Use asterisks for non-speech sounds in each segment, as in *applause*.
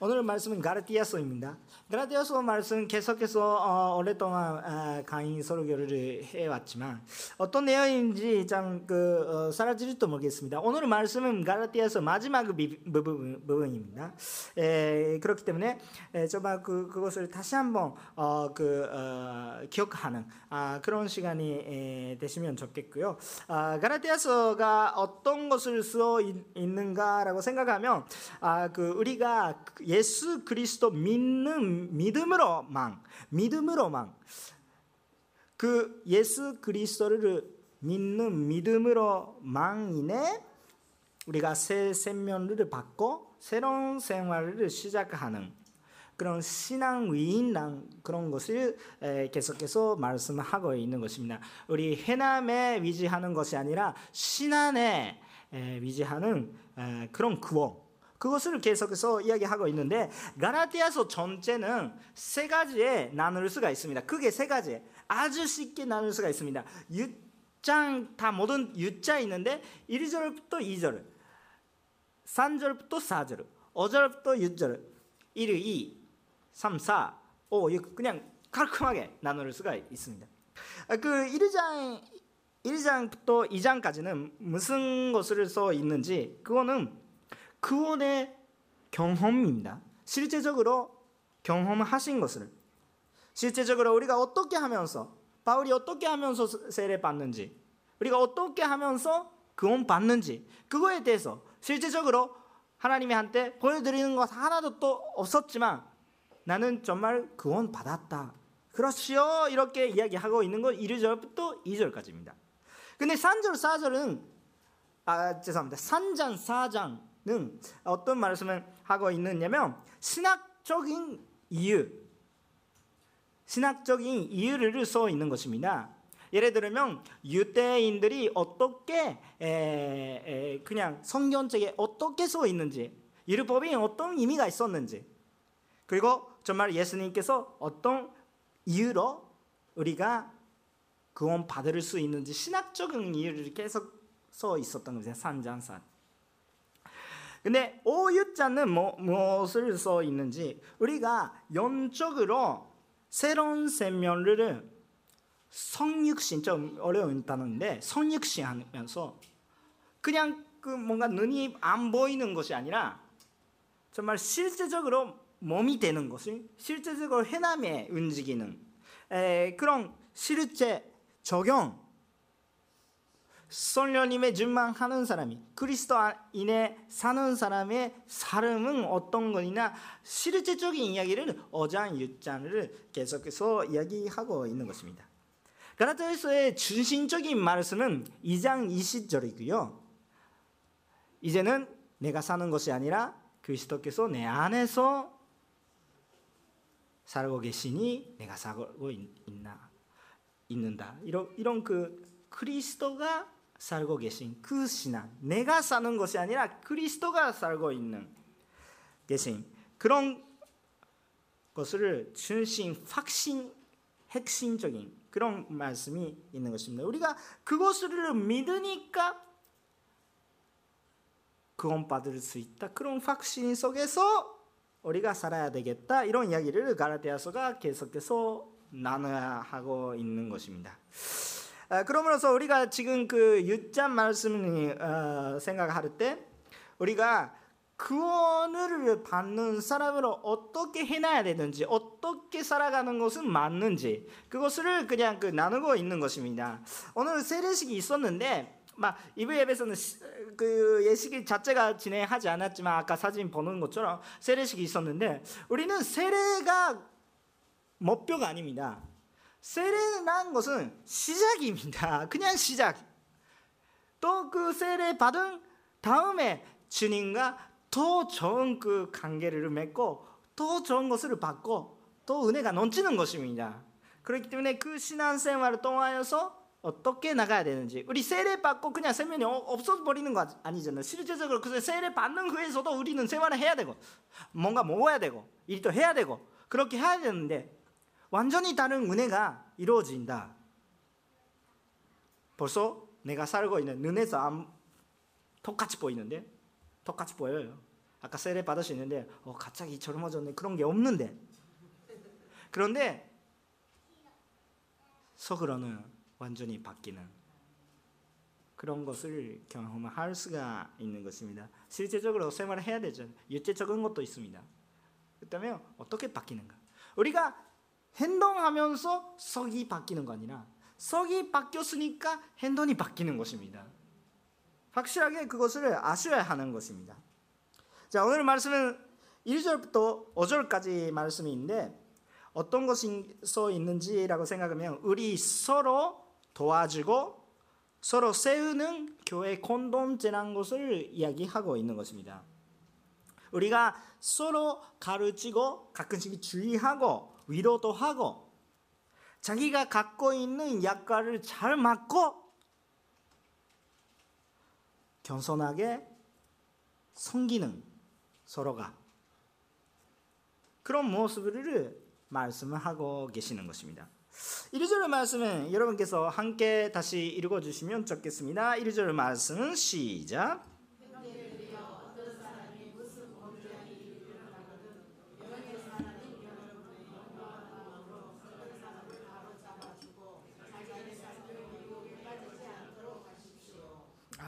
오늘 말씀은 가르티아서입니다. 가르티아서 말씀 계속해서 어, 오랫동안 아, 강의 설교를 해왔지만 어떤 내용인지 좀그 어, 사라질지도 모르겠습니다. 오늘 말씀은 가르티아서 마지막 비, 부분, 부분입니다. 에, 그렇기 때문에 에, 정말 그, 그것을 다시 한번 어, 그, 어, 기억하는 아, 그런 시간이 에, 되시면 좋겠고요. 아, 가르티아서가 어떤 것을 써 있는가라고 생각하면 아, 그 우리가 예수 그리스도 믿는 믿음으로만 믿음으로만 그 예수 그리스도를 믿는 믿음으로만인에 우리가 새 생명을 받고 새로운 생활을 시작하는 그런 신앙 위인랑 그런 것을 계속해서 말씀하고 있는 것입니다. 우리 해남에 위지하는 것이 아니라 신안에 위지하는 그런 구원 그것을 계속해서 이야기하고 있는데 가라티아서 전체는 세 가지에 나눌 수가 있습니다. 그게 세 가지. 아주 쉽게 나눌 수가 있습니다. 6장 다 모든 6자 있는데 1절부터 2절, 3절부터 4절, 5절부터 6절, 1, 2, 3, 4, 5, 6 그냥 깔끔하게 나눌 수가 있습니다. 그 1장 1장부터 2장까지는 무슨 것을 써 있는지 그거는 그원의 경험입니다. 실제적으로 경험하신 것을 실제적으로 우리가 어떻게 하면서 바울이 어떻게 하면서 세례 받는지 우리가 어떻게 하면서 구원 받는지 그거에 대해서 실제적으로 하나님이 한테 보여드리는 것 하나도 또 없었지만 나는 정말 구원 받았다. 그렇지요. 이렇게 이야기하고 있는 건 1절부터 2절까지입니다. 근데 3절, 4절은 아, 죄송합니다. 3장, 4장 는 어떤 말씀을 하고 있느냐면 신학적인 이유, 신학적인 이유를 써 있는 것입니다. 예를 들면 유대인들이 어떻게 에, 에, 그냥 성경책에 어떻게 써 있는지 율법이 어떤 의미가 있었는지 그리고 정말 예수님께서 어떤 이유로 우리가 구원 받을 수 있는지 신학적인 이유를 계속 써 있었던 거죠. 산장산. 근데 오유자는 뭐, 무엇을 써 있는지 우리가 영적으로 새로운 생명을 성육신 좀 어려운 단어인데 성육신 하면서 그냥 그 뭔가 눈이 안 보이는 것이 아니라 정말 실제적으로 몸이 되는 것이 실제적으로 해남에 움직이는 에, 그런 실제 적용 성령님의 준망하는 사람이 그리스도 인에 사는 사람의 삶은 어떤 거냐 실제적인 이야기를 어장 육장을 계속해서 이야기하고 있는 것입니다. 가라타에서의 중심적인 말씀은 2장 20절이고요. 이제는 내가 사는 것이 아니라 그리스도께서 내 안에서 살고 계시니 내가 살고 있 나 있는다. 이런 이런 그 그리스도가 살고 계신 그 신앙, 내가 사는 것이 아니라 그리스도가 살고 있는 계신 그런 것을 중심, 확신, 핵심적인 그런 말씀이 있는 것입니다. 우리가 그것을 믿으니까 구원받을 수 있다. 그런 확신 속에서 우리가 살아야 되겠다. 이런 이야기를 가라데아서가 계속해서 나눠야 하고 있는 것입니다. 아, 그러므로서 우리가 지금 그 유자 말씀을 어, 생각할 때 우리가 구원을 받는 사람으로 어떻게 해놔야 되는지 어떻게 살아가는 것은 맞는지 그것을 그냥 그 나누고 있는 것입니다. 오늘 세례식이 있었는데 막 이브 예배에서는 그 예식이 자체가 진행하지 않았지만 아까 사진 보는 것처럼 세례식이 있었는데 우리는 세례가 목표가 아닙니다. 세례란 것은 시작입니다. *laughs* 그냥 시작. 또 그 세례 받은 다음에 주님과 더 좋은 그 관계를 맺고 더 좋은 것을 받고 또 은혜가 넘치는 것입니다. 그렇기 때문에 그 신앙생활을 통하여서 어떻게 나가야 되는지 우리 세례 받고 그냥 세면이 없어 버리는 거 아니잖아요. 실제적으로 그 세례 받는 후에서도 우리는 생활을 해야 되고 뭔가 먹어야 되고 일도 해야 되고 그렇게 해야 되는데 완전히 다른 은혜가 이루어진다. 벌써 내가 살고 있는 눈에서 똑같이 보이는데 똑같이 보여요. 아까 세례 받으시는데 어 갑자기 젊어졌네 그런 게 없는데 그런데 속으로는 완전히 바뀌는 그런 것을 경험할 수가 있는 것입니다. 실제적으로 생활을 해야 되죠. 유체적인 것도 있습니다. 그렇다면 어떻게 바뀌는가? 우리가 행동하면서 속이 바뀌는 거 아니라 속이 바뀌었으니까 행동이 바뀌는 것입니다. 확실하게 그것을 아셔야 하는 것입니다. 자, 오늘 말씀은 1절부터 5절까지 말씀이 있는데 어떤 것이 써 있는지라고 생각하면 우리 서로 도와주고 서로 세우는 교회 공동체라는 것을 이야기하고 있는 것입니다. 우리가 서로 가르치고 가끔씩 주의하고 위로도 하고 자기가 갖고 있는 역할을 잘 맡고 겸손하게 섬기는 서로가 그런 모습을 말씀하고 계시는 것입니다. 1절 말씀은 여러분께서 함께 다시 읽어주시면 좋겠습니다. 1절 말씀은 시작.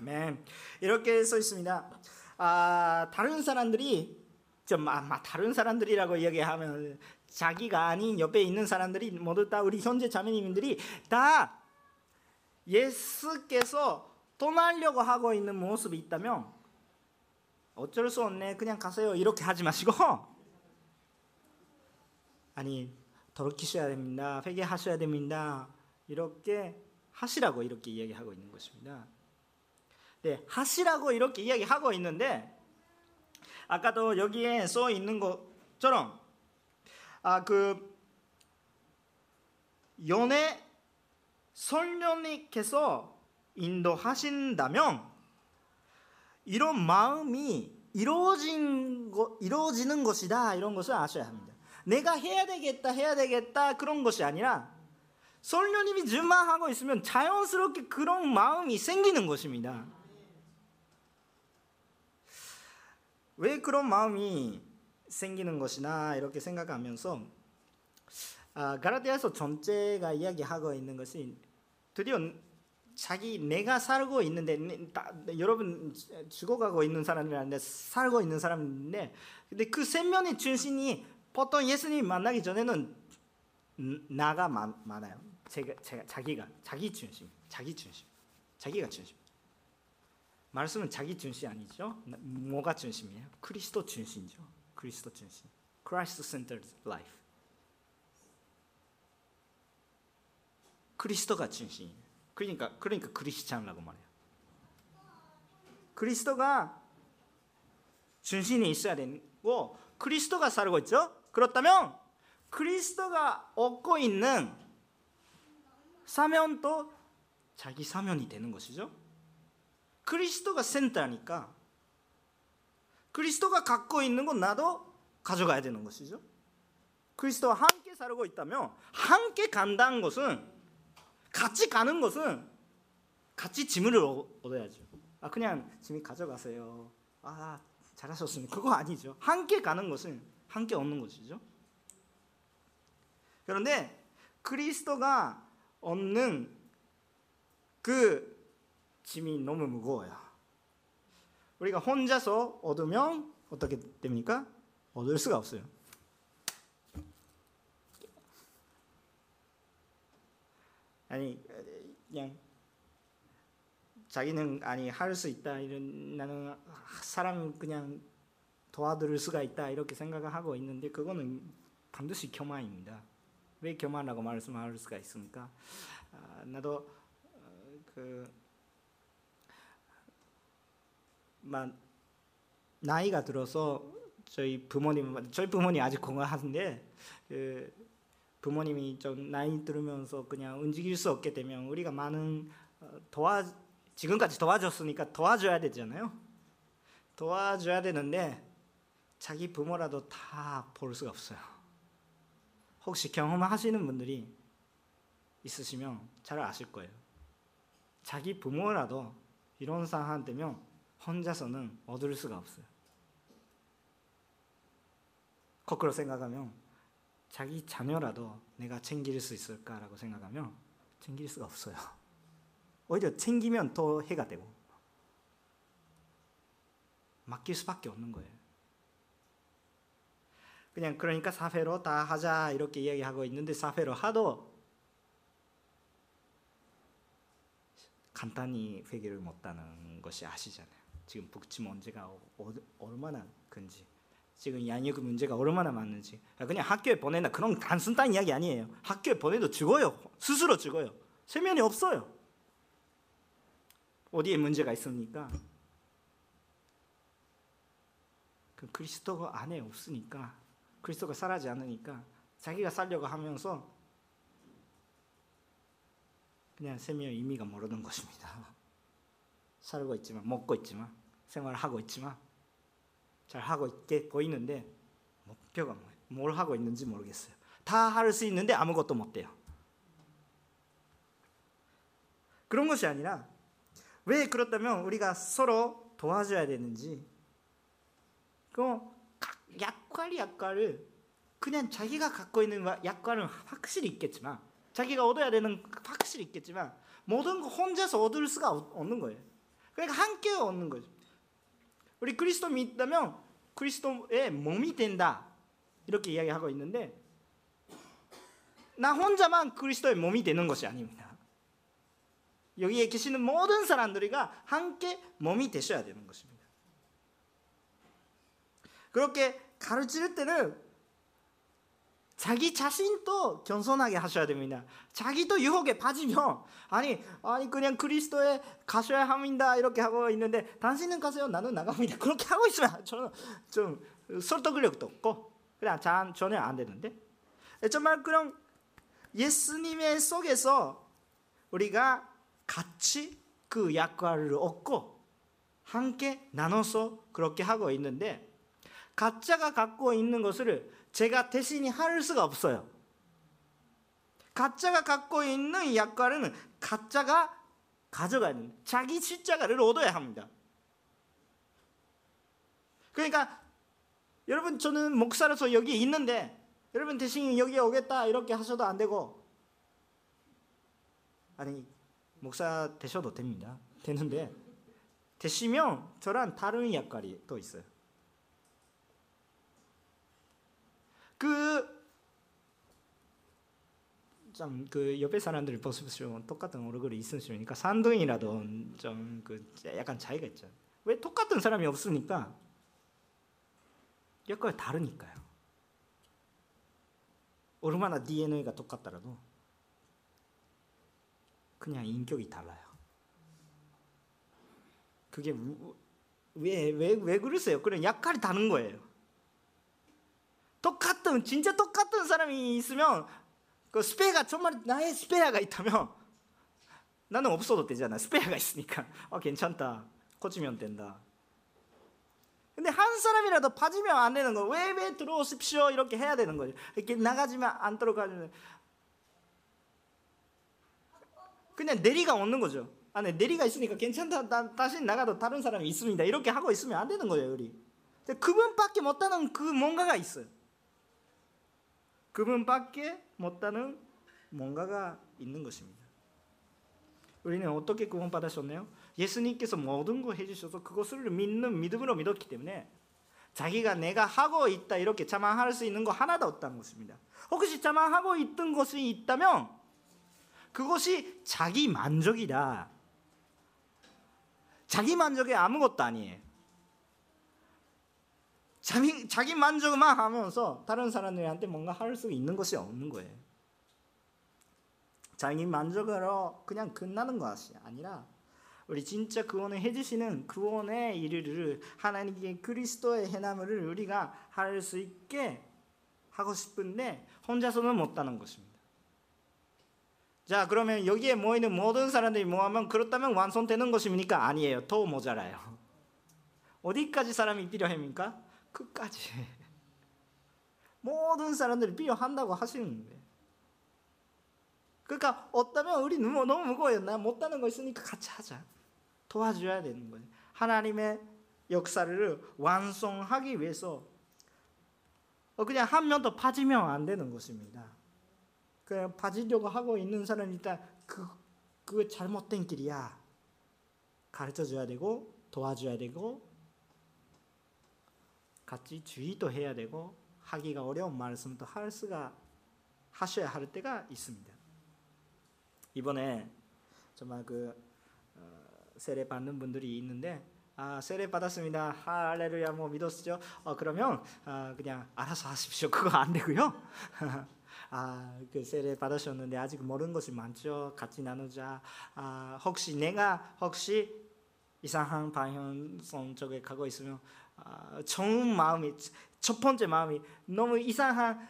아멘. 이렇게 써 있습니다. 아, 다른 사람들이 좀 아, 다른 사람들이라고 이야기하면 자기가 아닌 옆에 있는 사람들이 모두 다 우리 현재 자매님들이 다 예수께서 떠나려고 하고 있는 모습이 있다면 어쩔 수 없네 그냥 가세요 이렇게 하지 마시고 *laughs* 아니 돌이키셔야 됩니다 회개하셔야 됩니다 이렇게 하시라고 이렇게 이야기하고 있는 것입니다. 네, 하시라고 이렇게 이야기하고 있는데 아까도 여기에 써 있는 것처럼 아 그 연애 설녀님께서 인도하신다면 이런 마음이 이루어진 거, 이루어지는 것이다 이런 것을 아셔야 합니다. 내가 해야 되겠다 해야 되겠다 그런 것이 아니라 설녀님이 주만하고 있으면 자연스럽게 그런 마음이 생기는 것입니다. 왜 그런 마음이 생기는 것이나 이렇게 생각하면서 아, 가라디아서 전체가 이야기하고 있는 것이 드디어 자기 내가 살고 있는데 다, 여러분 죽어가고 있는 사람이라는데 살고 있는 사람인데 근데 그 생명의 중심이 보통 예수님 만나기 전에는 나가 많, 많아요. 제가, 제가 자기가 자기 중심, 자기 중심, 자기가 중심. 말씀은 자기 중심 아니죠? 뭐가 중심이에요? 그리스도 중심이죠. 그리스도 중심. Christ centered life. 그리스도가 중심. 그러니까 그러니까 그리스찬이라고 말해요. 그리스도가 중심이 있어야 되고 그리스도가 살고 있죠. 그렇다면 그리스도가 얻고 있는 사면도 자기 사면이 되는 것이죠. 그리스도가 센터니까 그리스도가 갖고 있는 건 나도 가져가야 되는 것이죠. 그리스도와 함께 살고 있다면 함께 간다는 것은 같이 가는 것은 같이 짐을 얻어야죠. 아 그냥 짐이 가져가세요. 아 잘하셨습니다. 그거 아니죠. 함께 가는 것은 함께 얻는 것이죠. 그런데 그리스도가 얻는 그 짐이 너무 무거워요. 우리가 혼자서 얻으면 어떻게 됩니까? 얻을 수가 없어요. 아니 그냥 자기는 아니 할 수 있다 이런 나는 사람 그냥 도와줄 수가 있다 이렇게 생각을 하고 있는데 그거는 반드시 교만입니다. 왜 교만이라고 말씀할 수가 있습니까? 아, 나도 어, 그 만 나이가 들어서 저희 부모님 저희 부모님 아직 건강하신데 그 부모님이 좀 나이 들으면서 그냥 움직일 수 없게 되면 우리가 많은 어, 도와 지금까지 도와줬으니까 도와줘야 되잖아요. 도와줘야 되는데 자기 부모라도 다 볼 수가 없어요. 혹시 경험하시는 분들이 있으시면 잘 아실 거예요. 자기 부모라도 이런 상황 되면 혼자서는 얻을 수가 없어요. 거꾸로 생각하면 자기 자녀라도 내가 챙길 수 있을까라고 생각하면 챙길 수가 없어요. 오히려 챙기면 더 해가 되고 맡길 수밖에 없는 거예요. 그냥 그러니까 사회로 다 하자 이렇게 이야기하고 있는데 사회로 하도 간단히 회개를 못하는 것이 아시잖아요. 지금 북치 문제가 어, 얼마나 큰지, 지금 양육 문제가 얼마나 많은지. 그냥 학교에 보내나 그런 단순한 이야기 아니에요. 학교에 보내도 죽어요. 스스로 죽어요. 세면이 없어요. 어디에 문제가 있습니까? 그 그리스도가 안에 없으니까 그리스도가 살아지 않으니까 자기가 살려고 하면서 그냥 생명의 의미가 모르는 것입니다. *laughs* 살고 있지만 먹고 있지만 생활하고 있지만 잘 하고 있게 보이는데 목표가 뭐예요? 뭘 하고 있는지 모르겠어요. 다 할 수 있는데 아무것도 못 돼요. 그런 것이 아니라 왜 그렇다면 우리가 서로 도와줘야 되는지 그 약관 약관을 그냥 자기가 갖고 있는 약관은 확실히 있겠지만 자기가 얻어야 되는 확실히 있겠지만 모든 거 혼자서 얻을 수가 없는 거예요. 그러니까 함께 얻는 거죠. 우리 그리스도 믿다면 그리스도의 몸이 된다 이렇게 이야기하고 있는데 나 혼자만 그리스도의 몸이 되는 것이 아닙니다. 여기에 계시는 모든 사람들이가 함께 몸이 되셔야 되는 것입니다. 그렇게 가르칠 때는 자기 자신도 겸손하게 하셔야 됩니다. 자기도 유혹에 빠지면 아니 아니 그냥 그리스도에 가셔야 합니다. 이렇게 하고 있는데 당신은 가세요. 나는 나갑니다. 그렇게 하고 있으면 저는 좀 설득력도 없고 그냥 잘 전혀 안 되는데. 정말 그런 예수님의 속에서 우리가 같이 그 약과를 얻고 함께 나눠서 그렇게 하고 있는데 가짜가 갖고 있는 것을 제가 대신이 할 수가 없어요. 가짜가 갖고 있는 약과는 가짜가 가져가는 자기 십자가를 얻어야 합니다. 그러니까 여러분 저는 목사로서 여기 있는데 여러분 대신 여기 오겠다 이렇게 하셔도 안 되고 아니 목사 되셔도 됩니다. 되는데 되시면 저랑 다른 역할이 또 있어요. 그, 좀, 그, 옆에 사람들 보십시오. 똑같은 얼굴이 있으시니까 산둥이라도 좀, 그, 약간 차이가 있죠. 왜 똑같은 사람이 없으니까? 역할이 다르니까요. 얼마나 DNA가 똑같더라도 그냥 인격이 달라요. 그게 왜, 왜, 왜 그러세요? 그냥 약할이 다른 거예요. 똑같은 진짜 똑같은 사람이 있으면 그 스페어가 정말 나의 스페어가 있다면 *laughs* 나는 없어도 되잖아. 스페어가 있으니까 어 괜찮다. 고치면 된다. 근데 한 사람이라도 빠지면 안 되는 거. 왜 왜 들어오십시오 이렇게 해야 되는 거죠. 이렇게 나가지면 안 들어가면 그냥 내리가 없는 거죠. 안에 내리가 있으니까 괜찮다. 나, 다시 나가도 다른 사람이 있습니다. 이렇게 하고 있으면 안 되는 거예요, 우리. 그분밖에 못하는 그 뭔가가 있어요. 그분밖에 못하는 뭔가가 있는 것입니다. 우리는 어떻게 구원받으셨나요? 예수님께서 모든 걸 해주셔서 그것을 믿는 믿음으로 믿었기 때문에 자기가 내가 하고 있다 이렇게 자만할 수 있는 거 하나도 없다는 것입니다. 혹시 자만하고 있던 것이 있다면 그것이 자기 만족이다. 자기 만족이 아무것도 아니에요. 자기, 자기 만족만 하면서 다른 사람들한테 뭔가 할 수 있는 것이 없는 거예요. 자기 만족으로 그냥 끝나는 것이 아니라 우리 진짜 구원을 해주시는 구원의 일을 하나님께 그리스도의 해남을 우리가 할 수 있게 하고 싶은데 혼자서는 못하는 것입니다. 자 그러면 여기에 모이는 모든 사람들이 모하면 그렇다면 완성되는 것입니까? 아니에요. 더 모자라요. 어디까지 사람이 필요합니까? 끝까지 *laughs* 모든 사람들이 필요한다고 하시는 거예요. 그러니까 어쩌면 우리 너무 너무 무거워요. 나 못하는 거 있으니까 같이 하자. 도와줘야 되는 거예요. 하나님의 역사를 완성하기 위해서 어, 그냥 한 명 더 빠지면 안 되는 것입니다. 그냥 빠지려고 하고 있는 사람은 일단 그, 그 잘못된 길이야. 가르쳐 줘야 되고 도와줘야 되고 같이 주의도 해야 되고 하기가 어려운 말씀도 할 수가 하셔야 할 때가 있습니다. 이번에 정말 그 어, 세례 받는 분들이 있는데 아 세례 받았습니다. 할렐루야 뭐 믿었죠? 어 그러면 아 그냥 알아서 하십시오. *laughs* 그거 안 되고요. *laughs* 아그 세례 받으셨는데 아직 모르는 것이 많죠. 같이 나누자. 아 혹시 내가 혹시 이상한 방향성 쪽에 가고 있으면 아, 처음 마음이 첫 번째 마음이 너무 이상한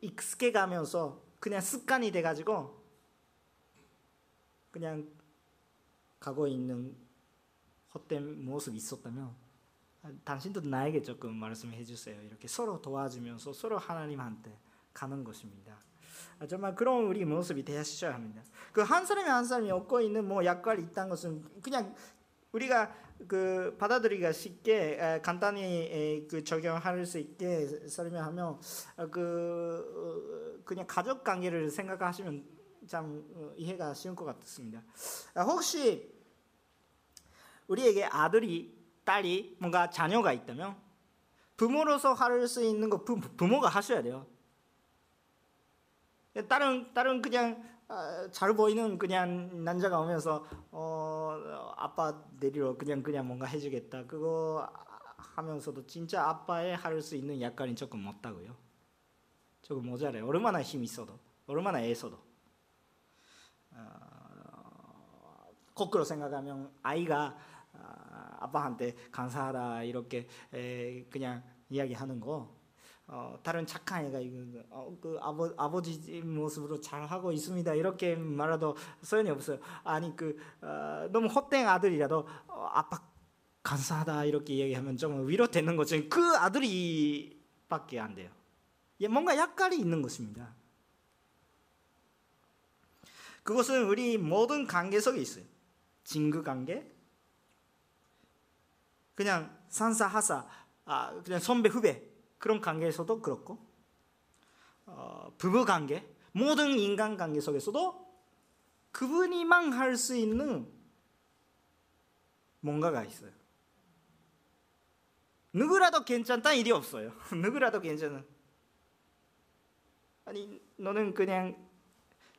익숙해가면서 그냥 습관이 돼가지고 그냥 가고 있는 헛된 모습이 있었다면 당신도 나에게 조금 말씀해 주세요. 이렇게 서로 도와주면서 서로 하나님한테 가는 것입니다. 정말 그런 우리 모습이 되셔야 합니다. 그 한 사람이 한 사람이 얻고 있는 뭐 역할이 있다는 것은 그냥 우리가 그 받아들이기가 쉽게 간단히 그 적용할 수 있게 설명하면 그 어, 그냥 가족 관계를 생각하시면 참 어, 이해가 쉬운 것 같습니다. 아, 혹시 우리에게 아들이 딸이 뭔가 자녀가 있다면 부모로서 할 수 있는 거 부, 부모가 하셔야 돼요. 다른 다른 그냥 아, 잘 보이는 그냥 남자가 오면서 어 아빠 내리러 그냥 그냥 뭔가 해주겠다 그거 하면서도 진짜 아빠의 할 수 있는 약간이 조금 없다고요. 조금 모자라요. 얼마나 힘 있어도 얼마나 애써도 어, 거꾸로 생각하면 아이가 아, 아빠한테 감사하다 이렇게 그냥 이야기하는 거 어, 다른 착한 애가 이거 어, 그 아버 아버지 모습으로 잘 하고 있습니다 이렇게 말해도 소용이 없어요. 아니 그 어, 너무 헛된 아들이라도 어, 아빠 감사하다 이렇게 얘기하면 좀 위로되는 거죠. 그 아들이밖에 안 돼요. 뭔가 약간이 있는 것입니다. 그것은 우리 모든 관계 속에 있어요. 친구 관계, 그냥 산사 하사, 아 그냥 선배 후배 그런 관계에서도 그렇고, 어, 부부 관계, 모든 인간 관계 속에서도 그분이만 할 수 있는 뭔가가 있어요. 누구라도 괜찮다 일이 없어요. *laughs* 누구라도 괜찮은. 아니 너는 그냥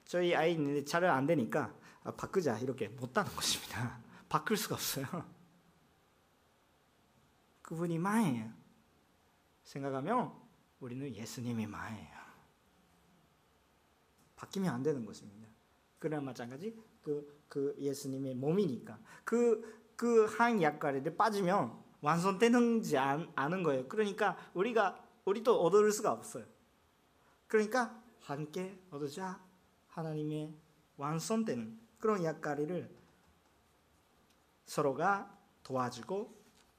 저희 아이 있는데 잘 안 되니까 아, 바꾸자 이렇게 못하는 것입니다. *laughs* 바꿀 수가 없어요. *laughs* 그분이 마예요. 생각하면 우리는 예수님이 마예요. 바뀌면 안 되는 것입니다. 그러나 마찬가지 그, 그 예수님의 몸이니까 그그한 약간에 빠지면 완성되는지 아는 거예요. 그러니까 우리가 우리도 얻을 수가 없어요. 그러니까 함께 얻으자 하나님의 완성되는 그런 역할을 서로가 도와주고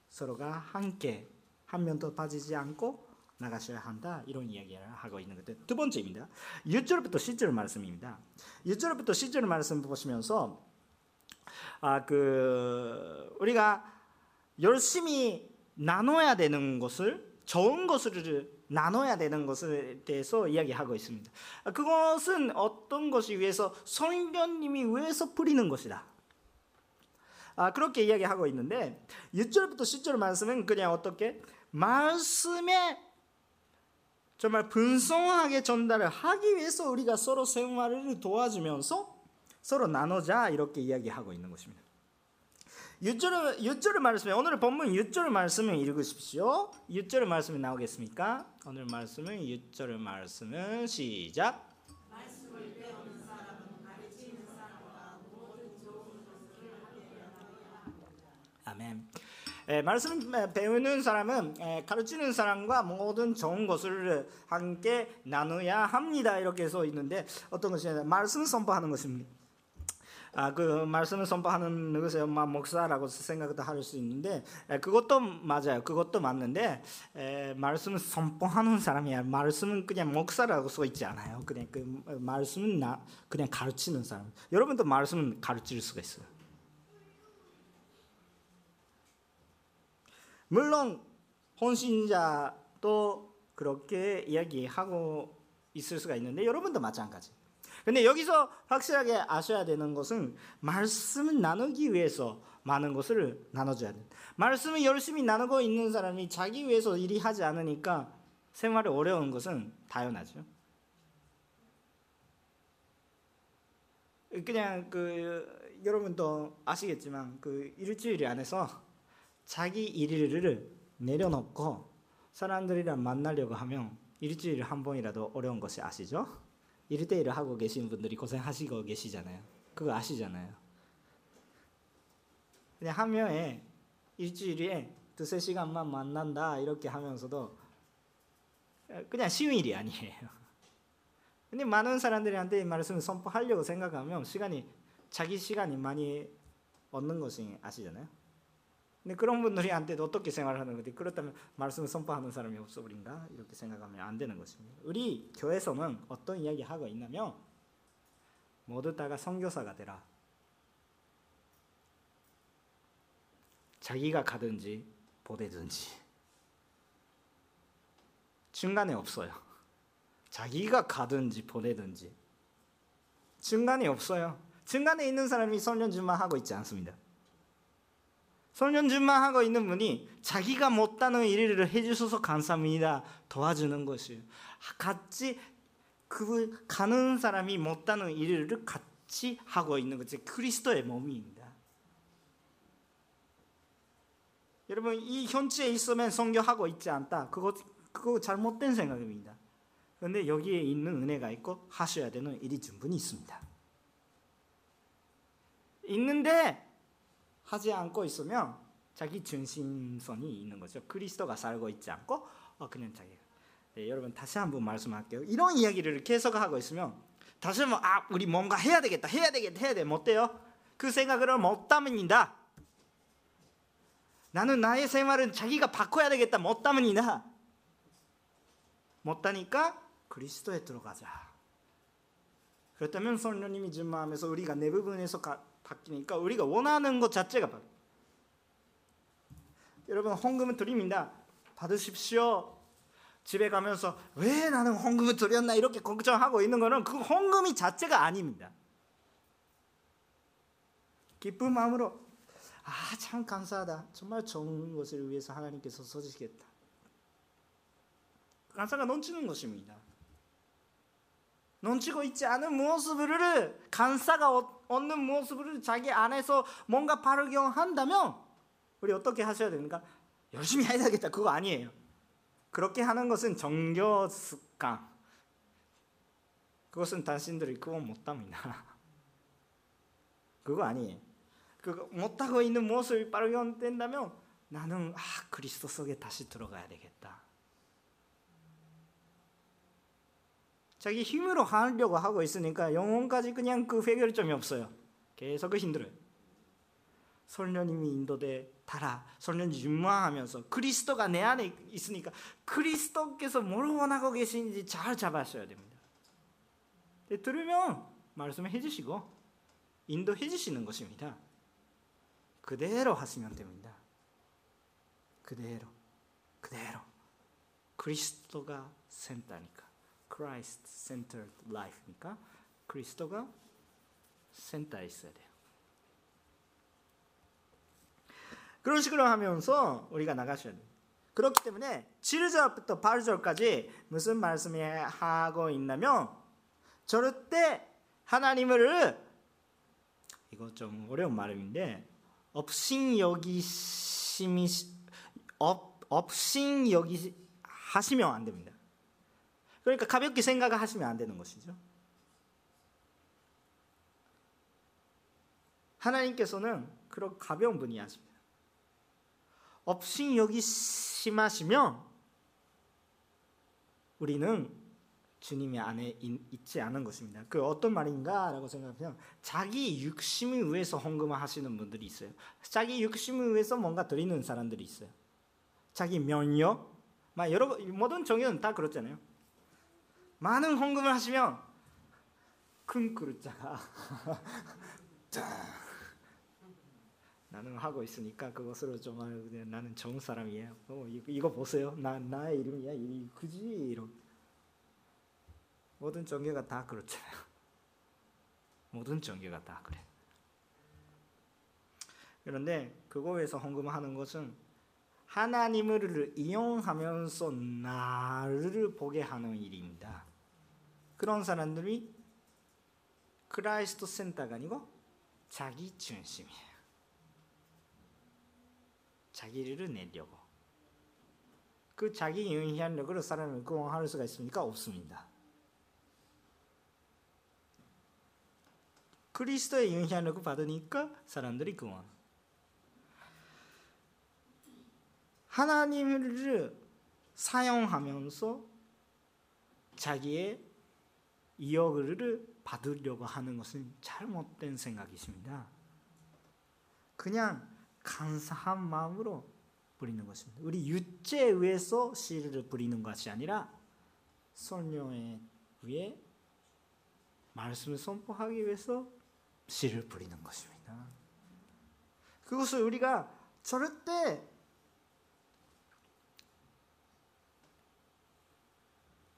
서로가 함께 한 명도 빠지지 않고 나가셔야 한다 이런 이야기를 하고 있는 것들 두 번째입니다. 6절부터 10절 말씀입니다. 6절부터 10절 말씀 보시면서 아 그 우리가 열심히 나눠야 되는 것을 좋은 것을 나눠야 되는 것에 대해서 이야기하고 있습니다. 그것은 어떤 것이 위해서 성령님이 위해서 뿌리는 것이다. 아, 그렇게 이야기하고 있는데 6절부터 10절 말씀은 그냥 어떻게 말씀에 정말 분성하게 전달을 하기 위해서 우리가 서로 생활을 도와주면서 서로 나누자 이렇게 이야기하고 있는 것입니다. 6절, 6절의 말씀에 오늘 본문 6절 말씀을 읽으십시오. 6절 말씀이 나오겠습니까? 오늘 말씀은 6절 말씀은 시작. 아멘. 에, 말씀 배우는 사람은 에, 가르치는 사람과 모든 좋은 것을 함께 나누야 합니다. 이렇게 써 있는데 어떤 것이냐 말씀 선포하는 것입니다. 아, 그 말씀을 선포하는 것에 막 목사라고 생각도 할 수 있는데 에, 그것도 맞아요. 그것도 맞는데 에, 말씀을 선포하는 사람이야. 말씀은 그냥 목사라고 써 있지 않아요. 그냥 그 말씀은 나 그냥 가르치는 사람. 여러분도 말씀은 가르칠 수가 있어요. 물론 혼신자도 그렇게 이야기하고 있을 수가 있는데 여러분도 마찬가지. 근데 여기서 확실하게 아셔야 되는 것은 말씀을 나누기 위해서 많은 것을 나눠줘야 돼. 말씀을 열심히 나누고 있는 사람이 자기 위해서 일이 하지 않으니까 생활이 어려운 것은 당연하죠. 그냥 그 여러분도 아시겠지만 그 일주일 안에서 자기 일을 내려놓고 사람들이랑 만나려고 하면 일주일에 한 번이라도 어려운 것이 아시죠? 일대일을 하고 계신 분들이 고생하시고 계시잖아요. 그거 아시잖아요. 그냥 한 명에 일주일에 두세 시간만 만난다 이렇게 하면서도 그냥 쉬운 일이 아니에요. 근데 많은 사람들한테 이 말씀을 선포하려고 생각하면 시간이 자기 시간이 많이 얻는 것이 아시잖아요. 근데 그런 분들이 한테 어떻게 생활하는 건지 그렇다면 말씀을 선포하는 사람이 없어 버린가 이렇게 생각하면 안 되는 것입니다. 우리 교회에서는 어떤 이야기 하고 있냐면 모두 다가 선교사가 되라. 자기가 가든지 보내든지 중간에 없어요. 자기가 가든지 보내든지 중간에 없어요. 중간에 있는 사람이 선년주만 하고 있지 않습니다. 선년주만 하고 있는 분이 자기가 못하는 일을 해주셔서 감사합니다. 도와주는 것이에요. 같이 그 가는 사람이 못하는 일을 같이 하고 있는 것이 그리스도의 몸입니다. 여러분 이 현지에 있으면 성교하고 있지 않다. 그거 그거 잘못된 생각입니다. 그런데 여기에 있는 은혜가 있고 하셔야 되는 일이 충분히 있습니다. 있는데 하지 않고 있으면 자기 중심성이 있는 거죠. 그리스도가 살고 있지 않고 어, 그냥 자기가. 네, 여러분 다시 한번 말씀할게요. 이런 이야기를 계속 하고 있으면 다시 한번 아 우리 뭔가 해야 되겠다 해야 되겠다 해야 돼 못돼요? 그 생각을 못하면이다. 나는 나의 생활은 자기가 바꿔야 되겠다 못하면이다. 못하니까 그리스도에 들어가자. 그렇다면 성령님이 준마하면서 우리가 내 부분에서 가, 바뀌니까 우리가 원하는 것 자체가 바뀌. 여러분 헌금을 드립니다. 받으십시오. 집에 가면서 왜 나는 헌금을 드렸나 이렇게 걱정하고 있는 거는 그 헌금이 자체가 아닙니다. 기쁜 마음으로 아 참 감사하다. 정말 좋은 것을 위해서 하나님께서 써주시겠다. 감사가 넘치는 것입니다. 넘치고 있지 않은 모습을 감사가 얻는 모습을 자기 안에서 뭔가 발견한다면 우리 어떻게 하셔야 됩니까? 열심히 해야 되겠다 그거 아니에요. 그렇게 하는 것은 정교 습관. 그것은 당신들이 그거 못합니다. *laughs* 그거 아니에요. 그거 못하고 있는 모습이 발견된다면 나는 아 그리스도 속에 다시 들어가야 되겠다. 자기 힘으로 하려고 하고 있으니까 영혼까지 그냥 그 해결점이 없어요. 계속 그 힘들어요. 설녀님이 인도돼 달아 설년이 융마하면서 그리스도가 내 안에 있으니까 그리스도께서 뭘 원하고 계신지 잘 잡아셔야 됩니다. 들으면 말씀을 해주시고 인도해 주시는 것입니다. 그대로 하시면 됩니다. 그대로 그대로 그리스도가 센터니까 Christ centered life니까 그리스도가 센터에 있어야 돼요. 그런 식으로 하면서 우리가 나가셔야 돼요. 그렇기 때문에 7절부터 8절까지 무슨 말씀이 하고 있냐면 절대 하나님을 이거 좀 어려운 말인데 업신 여기심이 업 업신 여기 하시면 안 됩니다. 그러니까 가볍게 생각하시면 안 되는 것이죠. 하나님께서는 그런 가벼운 분이 하십니다. 업신 여기 심하시면 우리는 주님의 안에 있지 않은 것입니다. 그 어떤 말인가라고 생각하면 자기 육심을 위해서 헌금을 하시는 분들이 있어요. 자기 육심을 위해서 뭔가 드리는 사람들이 있어요. 자기 명령, 막 여러 모든 종교는 다 그렇잖아요. 많은 헌금을 하시면 큰 그릇자가 *laughs* 나는 하고 있으니까 그것으로 좀 그냥 나는 좋은 사람이에요. 어, 이거, 보세요. 나 나의 이름이야. 이 그지 이런 모든 종교가 다 그렇잖아요. *laughs* 모든 종교가 다 그래. 그런데 그거에서 헌금하는 것은 하나님을 이용하면서 나를 보게 하는 일입니다. 그런 사람들이 Christ center가 아니고 자기 중심이에요. 자기를 내려고. 그 자기 영향력으로 사람을 구원할 수가 있습니까? 없습니다. 그리스도의 영향력을 받으니까 사람들이 구원. 하나님을 사용하면서 자기의 이역을 받으려고 하는 것은 잘못된 생각이십니다. 그냥 감사한 마음으로 부리는 것입니다. 우리 육체에 의해서 씨를 부리는 것이 아니라 성령에 의해 말씀을 선포하기 위해서 씨를 부리는 것입니다. 그것을 우리가 절대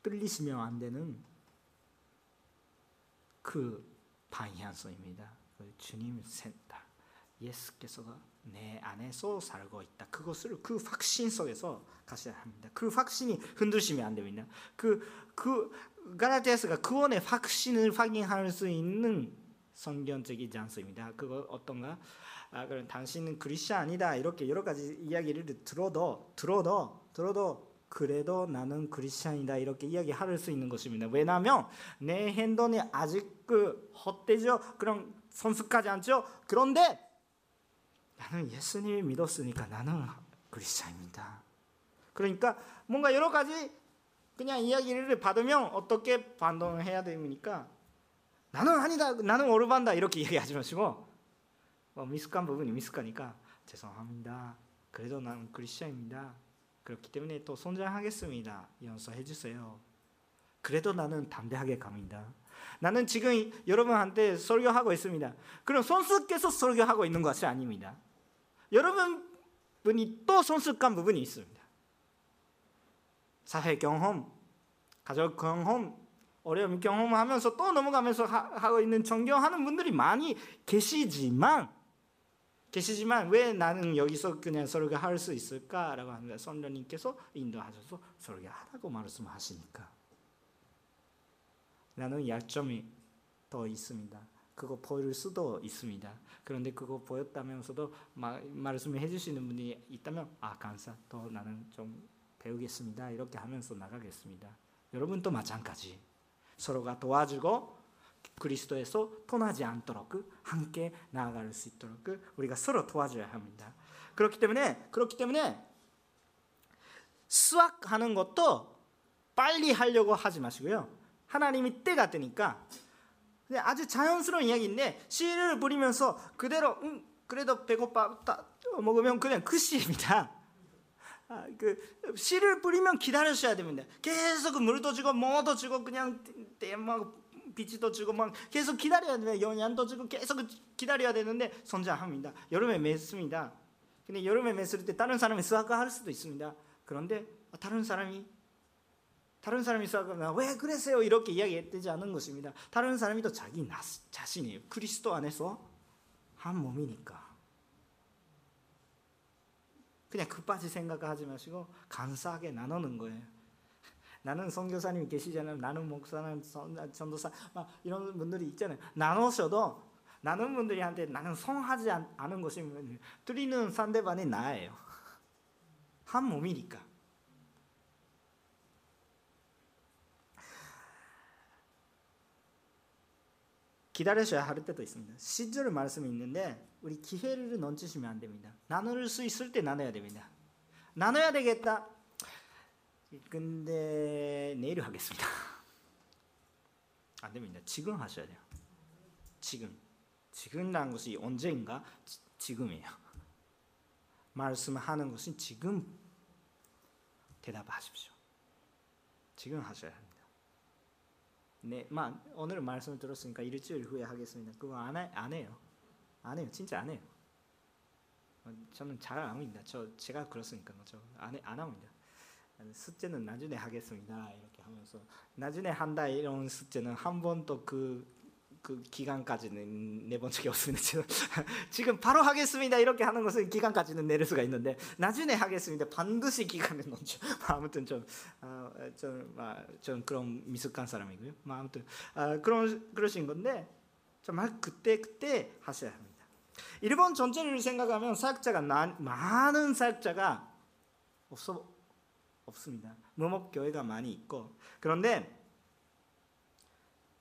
끌리시면 안 되는 그 방향성입니다. 그 주님 센터 예수께서가 내 안에서 살고 있다. 그것을 그 확신 속에서 가셔야 합니다. 그 확신이 흔들리면 안 됩니다. 그, 그, 가라티아스가 구원의 확신을 확인할 수 있는 성경적이지 않습니다. 그거 어떤가? 아, 그럼 당신은 그리스도 아니다 이렇게 여러 가지 이야기를 들어도 들어도 들어도 그래도 나는 그리스도이다 이렇게 이야기할 수 있는 것입니다. 왜냐하면 내 행동이 아직 그 헛되죠. 그런 선숙하지 않죠. 그런데 나는 예수님을 믿었으니까 나는 그리스도입니다. 그러니까 뭔가 여러 가지 그냥 이야기를 받으면 어떻게 반동해야 됩니까? 나는 아니다, 나는 오르반다 이렇게 *laughs* 얘기하지 마시고 뭐 미숙한 부분이 미숙하니까 죄송합니다. 그래도 나는 그리스도입니다. 그렇기 때문에 또 성장하겠습니다. 연서해 주세요. 그래도 나는 담대하게 갑니다. 나는 지금 여러분한테 설교하고 있습니다. 그럼 선수께서 설교하고 있는 것이 아닙니다. 여러분분이 또 손숙한 부분이 있습니다. 사회 경험, 가족 경험, 어려움 경험하면서 또 넘어가면서 하, 고 있는 존경하는 분들이 많이 계시지만 계시지만 왜 나는 여기서 그냥 설교할 수 있을까라고 하는데 선녀님께서 인도하셔서 설교하라고 말씀하시니까. 나는 약점이 더 있습니다. 그거 보일 수도 있습니다. 그런데 그거 보였다면서도 말씀해 주시는 분이 있다면 아 감사. 또 나는 좀 배우겠습니다. 이렇게 하면서 나가겠습니다. 여러분도 마찬가지. 서로가 도와주고 그리스도에서 떠나지 않도록 함께 나아갈 수 있도록 우리가 서로 도와줘야 합니다 그렇기 때문에 그렇기 때문에 수학하는 것도 빨리 하려고 하지 마시고요 하나님이 때가 되니까 아주 자연스러운 이야기인데 씨를 뿌리면서 그대로 음, 그래도 배고파 먹으면 그냥 그 씨입니다. 아, 그 씨를 뿌리면 기다리셔야 됩니다. 계속 물도 주고 뭐도 주고 그냥 막 빛도 주고 막 계속 기다려야 돼요. 영양도 주고 계속 기다려야 되는데 성장합니다. 여름에 맺습니다. 근데 여름에 맺을 때 다른 사람이 수학할 수도 있습니다. 그런데 다른 사람이 다른 사람이 있어가면 왜 그랬어요? 이렇게 이야기되지 않은 것입니다. 다른 사람이 또 자기 나, 자신이에요. 그리스도 안에서 한 몸이니까. 그냥 급하게 생각하지 마시고 감사하게 나누는 거예요. 나는 선교사님이 계시잖아요. 나는 목사님, 전도사 막 이런 분들이 있잖아요. 나누셔도 나눈 분들이한테 나는 성하지 않은 것이 드리는 상대방이 나예요. 한 몸이니까. 기다리셔야 할 때도 있습니다. 시절 말씀이 있는데 우리 기회를 넘치시면 안 됩니다. 나눌 수 있을 때 나눠야 됩니다. 나눠야 되겠다. 근데 내일 하겠습니다. 안 됩니다. 지금 하셔야 돼요. 지금. 지금이라는 것이 언제인가? 지, 금이에요 말씀하는 것은 지금 대답하십시오. 지금 하셔야 합니다. 네, 마, 오늘 말씀을 들었으니까 일주일 후에 하겠습니다. 그거 안, 해, 안 해요. 안 해요. 진짜 안 해요. 어, 저는 잘 안 합니다. 저 제가 그렇으니까 저안 안 합니다. 숙제는 나중에 하겠습니다. 이렇게 하면서 나중에 한다 이런 숙제는 한 번도 그, 그 기간까지는 내본 적이 없습니다. *laughs* 지금, 바로 하겠습니다. 이렇게 하는 것은 기간까지는 내릴 수가 있는데 나중에 하겠습니다. 반드시 기간을 넣죠. *laughs* 아무튼 좀, 아, 좀, 아, 좀 그런 미숙한 사람이고요. 뭐 아무튼 아, 그런 그러신 건데 정말 그때 그때 하셔야 합니다. 일본 전체를 생각하면 사역자가 나, 많은 사역자가 없어 없습니다. 무목 교회가 많이 있고 그런데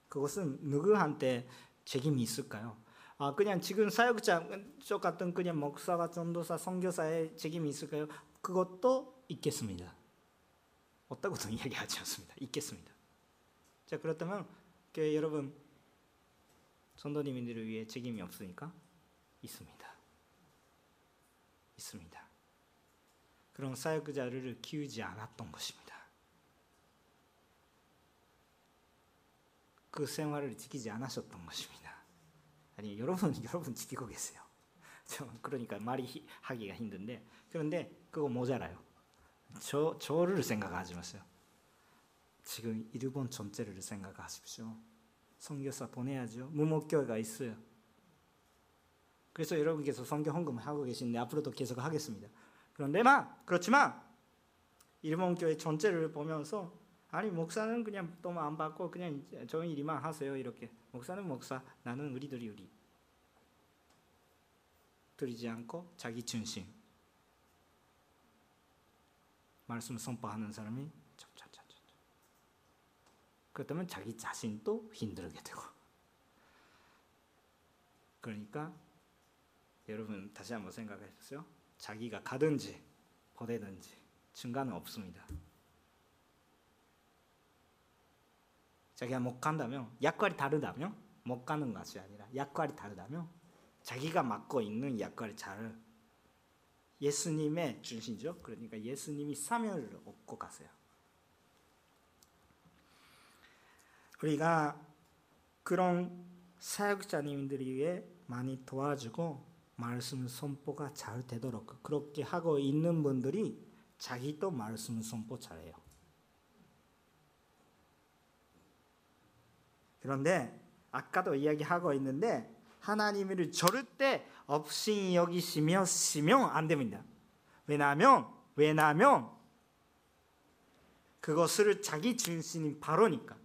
그것은 누구한테 책임이 있을까요? 아 그냥 지금 사역자 쪽 같은 그냥 목사가 전도사 선교사의 책임이 있을까요? 그것도 있겠습니다. 없다고도 이야기하지 않습니다. 있겠습니다. 자 그렇다면 교회 여러분 전도님들을 위해 책임이 없으니까 있습니다. 있습니다. 그런 사역자를 키우지 않았던 것입니다. 그 생활을 지키지 않으셨던 것입니다. 아니 여러분 *laughs* 여러분 지키고 계세요. *laughs* 그러니까 말이 하기가 힘든데 그런데 그거 모자라요. 저 저를 생각하지 마세요. 지금 일본 전체를 생각하십시오. 선교사 보내야죠. 무목교회가 있어요. 그래서 여러분께서 성경 헌금을 하고 계신데 앞으로도 계속 하겠습니다. 그런데 막 그렇지만 일본 교회 전체를 보면서 아니 목사는 그냥 또안 받고 그냥 좋은 일이만 하세요 이렇게. 목사는 목사 나는 우리들이 우리. 드리지 않고 자기 중심. 말씀 선포하는 사람이 그렇다면 자기 자신도 힘들게 되고. 그러니까 여러분 다시 한번 생각해 보세요. 자기가 가든지 보내든지 중간은 없습니다. 자기가 못 간다면 역할이 다르다면 못 가는 것이 아니라 역할이 다르다면 자기가 맡고 있는 역할을 잘 예수님의 중심죠. 그러니까 예수님이 사명을 얻고 가세요. 우리가 그런 사역자님들이 위해 많이 도와주고 말씀 선포가 잘 되도록 그렇게 하고 있는 분들이 자기도 말씀 선포 잘해요. 그런데 아까도 이야기하고 있는데 하나님을 절대 없이 여기시며 시면 안 됩니다. 왜냐하면 왜냐하면 그것을 자기 중심인 바로니까.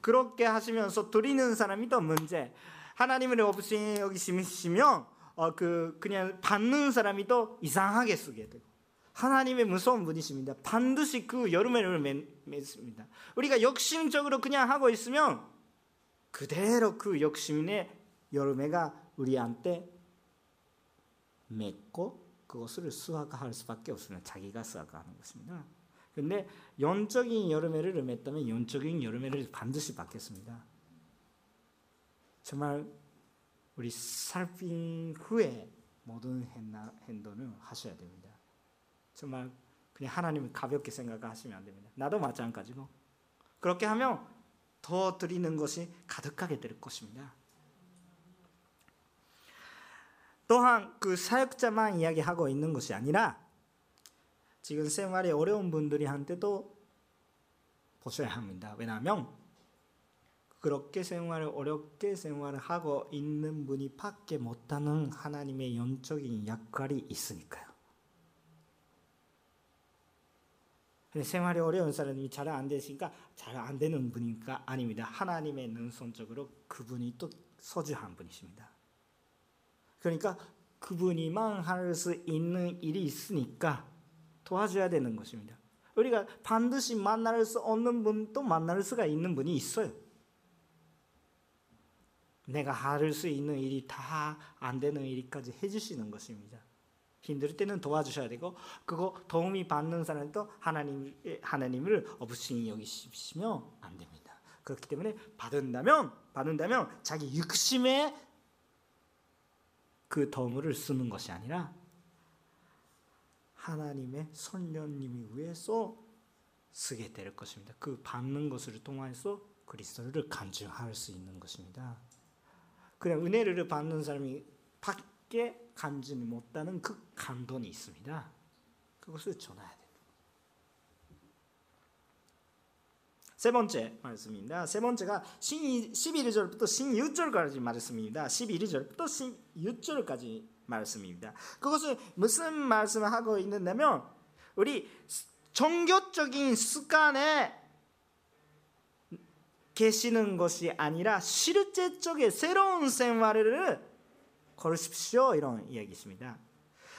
그렇게 하시면서 드리는 사람이 더 문제. 하나님을 없이 여기시면 어, 그 그냥 받는 사람이 더 이상하게 쓰게 되고 하나님의 무서운 분이십니다. 반드시 그 여름에를 맺습니다. 우리가 욕심적으로 그냥 하고 있으면 그대로 그 욕심의 여름에가 우리한테 맺고 그것을 수확할 수밖에 없습니다. 자기가 수확하는 것입니다. 근데 영적인 여름에를 맺다면 영적인 여름에를 반드시 받겠습니다. 정말 우리 살핀 후에 모든 행동을 하셔야 됩니다. 정말 그냥 하나님을 가볍게 생각하시면 안 됩니다. 나도 마찬가지고 그렇게 하면 더 드리는 것이 가득하게 될 것입니다. 또한 그 사역자만 이야기하고 있는 것이 아니라 지금 생활이 어려운 분들한테도 보셔야 합니다. 왜냐하면 그렇게 생활을 어렵게 생활을 하고 있는 분이 밖에 못하는 하나님의 영적인 역할이 있으니까요. 생활이 어려운 사람이 잘 안 되시니까 잘 안 되는 분이니까 아닙니다. 하나님의 능선적으로 그분이 또 서주한 분이십니다. 그러니까 그분이만 할 수 있는 일이 있으니까 도와줘야 되는 것입니다. 우리가 반드시 만날 수 없는 분도 만날 수가 있는 분이 있어요. 내가 할 수 있는 일이 다 안 되는 일까지 해주시는 것입니다. 힘들 때는 도와주셔야 되고 그거 도움이 받는 사람도 하나님 하나님을 없이 여기시면 안 됩니다. 그렇기 때문에 받는다면 받는다면 자기 육심에 그 도움을 쓰는 것이 아니라 하나님의 선녀님이 위해서 쓰게 될 것입니다. 그 받는 것을 통해서 그리스도를 간증할 수 있는 것입니다. 그냥 은혜를 받는 사람이 밖에 간지는 못하는 그 감동이 있습니다. 그것을 전해야 돼요. 세 번째 말씀입니다. 세 번째가 11절부터 16절까지 말씀입니다. 11절부터 16절까지 말씀입니다. 그것은 무슨 말씀을 하고 있는냐면 우리 종교적인 습관에 계시는 것이 아니라 실제적인 새로운 생활을 걸으십시오 이런 이야기입니다.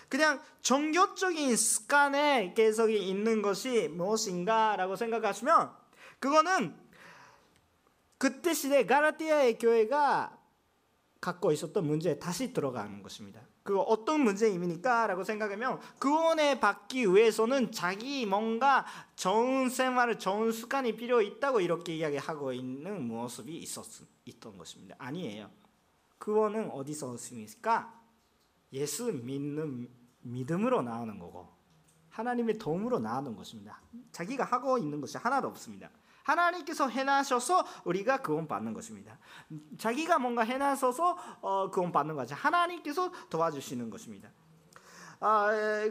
그냥 종교적인 습관에 계속 있는 것이 무엇인가라고 생각하시면 그거는 그때 시대 가라티아의 교회가 갖고 있었던 문제에 다시 들어가는 것입니다. 그 어떤 문제입니까 라고 생각하면 구원에 받기 위해서는 자기 뭔가 좋은 생활을 좋은 습관이 필요 있다고 이렇게 이야기하고 있는 모습이 있었 있던 것입니다. 아니에요. 구원은 어디서 얻습니까? 예수 믿는 믿음으로 나오는 거고 하나님의 도움으로 나오는 것입니다. 자기가 하고 있는 것이 하나도 없습니다. 하나님께서 해나셔서 우리가 구원 받는 것입니다. 자기가 뭔가 해나셔서 어, 구원 받는 거지. 하나님께서 도와주시는 것입니다. 아,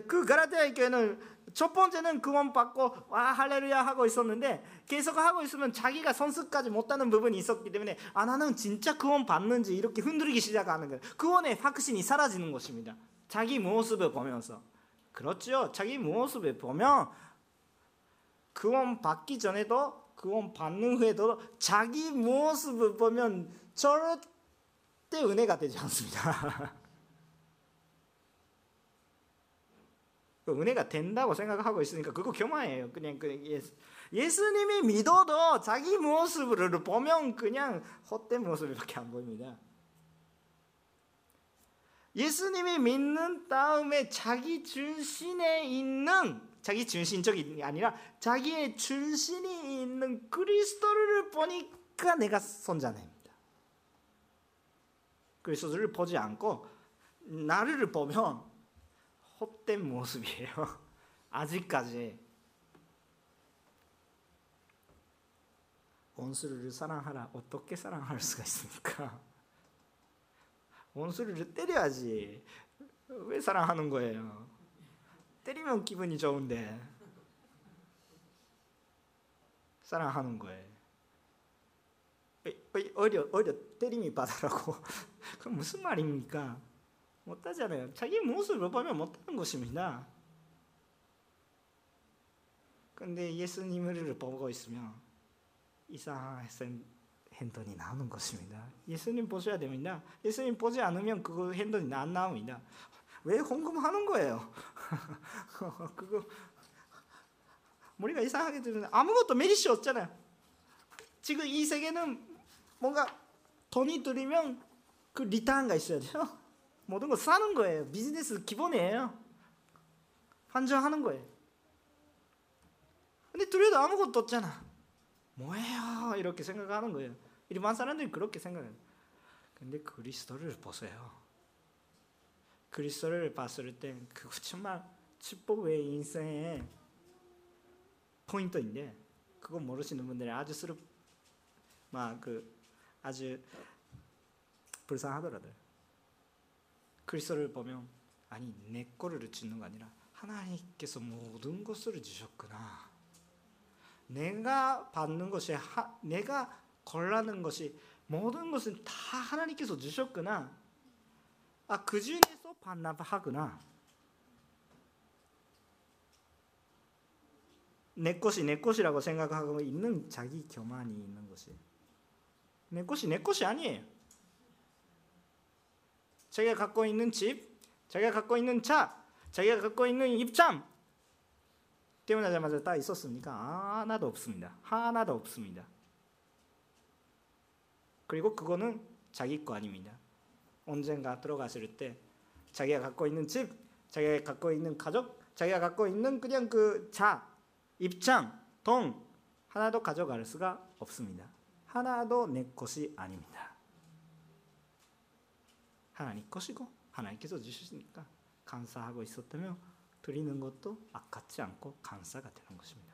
그 가라테아 교회는 첫 번째는 구원 받고 와 할렐루야 하고 있었는데 계속 하고 있으면 자기가 선수까지 못하는 부분이 있었기 때문에 아 나는 진짜 구원 받는지 이렇게 흔들기 시작하는 거예요. 구원의 확신이 사라지는 것입니다. 자기 모습을 보면서 그렇죠. 자기 모습을 보면 구원 받기 전에도 구원 받는 후에도 자기 모습을 보면 절대 은혜가 되지 않습니다. *laughs* 그 은혜가 된다고 생각하고 있으니까 그거 교만이에요. 그냥 그 예수, 예수님이 믿어도 자기 모습을 보면 그냥 헛된 모습밖에 안 보입니다. 예수님이 믿는 다음에 자기 중심에 있는 자기 중심적이 아니라 자기의 중심이 있는 그리스도를 보니까 내가 손자냅니다. 그리스도를 보지 않고 나를 보면 헛된 모습이에요. *laughs* 아직까지 원수를 사랑하라 어떻게 사랑할 수가 있습니까? *laughs* 원수를 때려야지 왜 사랑하는 거예요? 때리면 기분이 좋은데 사랑하는 거예요. 어려 어려 때림이 받으라고 *laughs* 그럼 무슨 말입니까? 못하잖아요. 자기 모습을 보면 못하는 것입니다. 근데 예수님을 보고 있으면 이상한 행동이 나오는 것입니다. 예수님 보셔야 됩니다. 예수님 보지 않으면 그거 행동이 안 나옵니다. 왜 헌금하는 거예요? *laughs* 그거 머리가 이상하게 들는 아무것도 메리트 없잖아요. 지금 이 세계는 뭔가 돈이 들이면 그 리타가 있어야 돼요. *laughs* 모든 거 사는 거예요. 비즈니스 기본이에요. 환전하는 거예요. 근데 들여도 아무것도 없잖아. 뭐예요? 이렇게 생각하는 거예요. 일반 사람들이 그렇게 생각해요. 근데 그리스도를 보세요. 그리스도를 봤을 때 그거 정말 축복의 인생의 포인트인데 그거 모르시는 분들이 아주 스럽 막그 아주 불쌍하더라고요. 그리스도를 보면 아니 내 거를 주는 거 아니라 하나님께서 모든 것을 주셨구나. 내가 받는 것이 하, 내가 걸라는 것이 모든 것은 다 하나님께서 주셨구나. 아, 그 중에서 반납하구나. 내 것이 내 것이라고 생각하고 있는 자기 교만이 있는 것이 내 것이 내 것이 아니에요. 자기가 갖고 있는 집, 자기가 갖고 있는 차, 자기가 갖고 있는 입장 태어나자마자 다 있었습니까? 하나도 없습니다. 하나도 없습니다. 그리고 그거는 자기 거 아닙니다. 언젠가 들어갔을 때 자기가 갖고 있는 집, 자기가 갖고 있는 가족, 자기가 갖고 있는 그냥 그 자, 입장, 돈 하나도 가져갈 수가 없습니다. 하나도 내 것이 아닙니다. 하나님 것이고 하나님께서 주시니까 감사하고 있었다면 드리는 것도 아깝지 않고 감사가 되는 것입니다.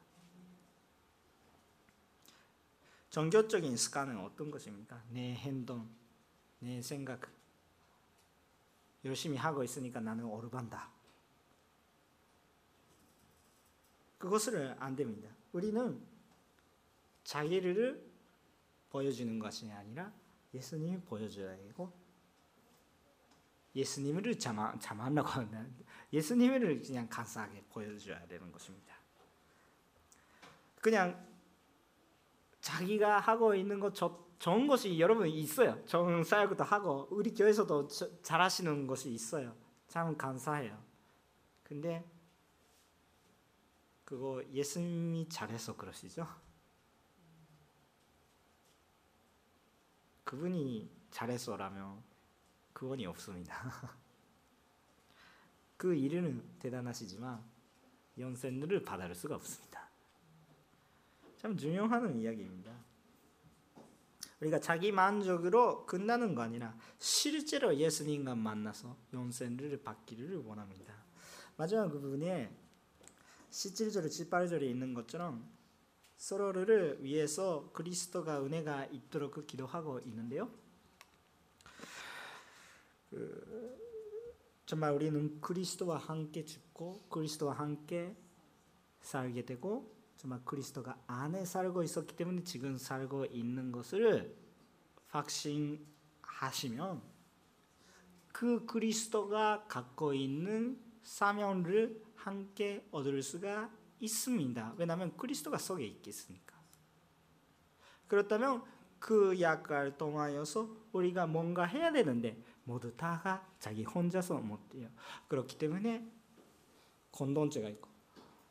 종교적인 습관은 어떤 것입니까? 내 행동, 내 생각, 열심히 하고 있으니까 나는 오르반다. 그것을 안 됩니다. 우리는 자기를 보여주는 것이 아니라 예수님이 보여줘야 되고 예수님을 자마, 자만하고 하는 예수님을 그냥 감사하게 보여줘야 되는 것입니다. 그냥 자기가 하고 있는 것 저, 좋은 것이 여러분 있어요. 좋은 사역도 하고 우리 교회에서도 저, 잘하시는 것이 있어요. 참 감사해요. 근데 그거 예수님이 잘해서 그러시죠? 그분이 잘해서라면 그원이 없습니다. *laughs* 그 일은 대단하시지만 연세를 받을 수가 없습니다. 참 중요한 이야기입니다. 우리가 자기 만족으로 끝나는 거 아니라 실제로 예수님과 만나서 연세를 받기를 원합니다. 마지막 그 부분에 17절, 18절에 있는 것처럼 서로를 위해서 그리스도가 은혜가 있도록 기도하고 있는데요. 그, 정말 우리는 그리스도와 함께 죽고 그리스도와 함께 살게 되고 정말 그리스도가 안에 살고 있었기 때문에 지금 살고 있는 것을 확신하시면 그 그리스도가 갖고 있는 사명을 함께 얻을 수가 있습니다. 왜냐하면 그리스도가 속에 있겠으니까. 그렇다면 그 약을 통하여서 우리가 뭔가 해야 되는데 모두 다가 자기 혼자서 못해요. 그렇기 때문에 공동체가 있고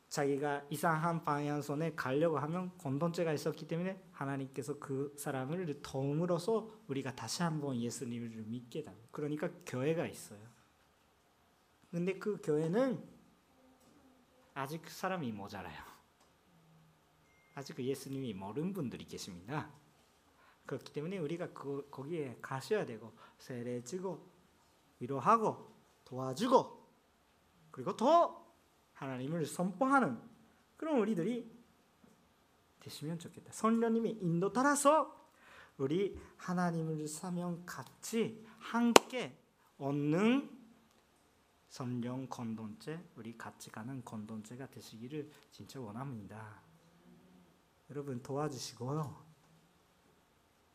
자기가 이상한 방향선에 가려고 하면 공동체가 있었기 때문에 하나님께서 그 사람을 도움으로써 우리가 다시 한번 예수님을 믿게 되 그러니까 교회가 있어요. 근데 그 교회는 아직 사람이 모자라요. 아직 예수님이 모르는 분들이 계십니다. 그렇기 때문에 우리가 그, 거기에 가셔야 되고 세례지고 위로하고 도와주고 그리고 더 하나님을 선포하는 그런 우리들이 되시면 좋겠다. 성령님의 인도 따라서 우리 하나님을 사명 같이 함께 얻는 성령 공동체, 우리 같이 가는 공동체가 되시기를 진짜 원합니다. 여러분 도와주시고요.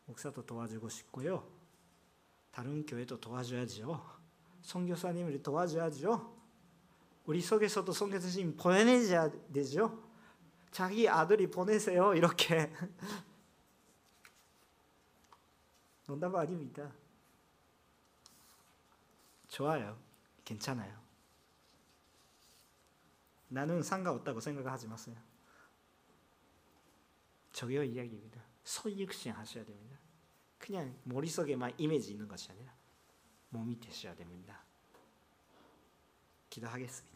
목사도 도와주고 싶고요. 다른 교회도 도와줘야죠. 선교사님을 도와줘야죠. 우리 속에서도 선교사님 보내줘야 되죠. 자기 아들이 보내세요. 이렇게 *laughs* 농담 아닙니다. 좋아요. 괜찮아요. 나는 상관없다고 생각하지 마세요. 저기요 이야기입니다. 소육신 하셔야 됩니다. 그냥 머릿속에만 이미지 있는 것이 아니라 몸이 되셔야 됩니다. 기도하겠습니다.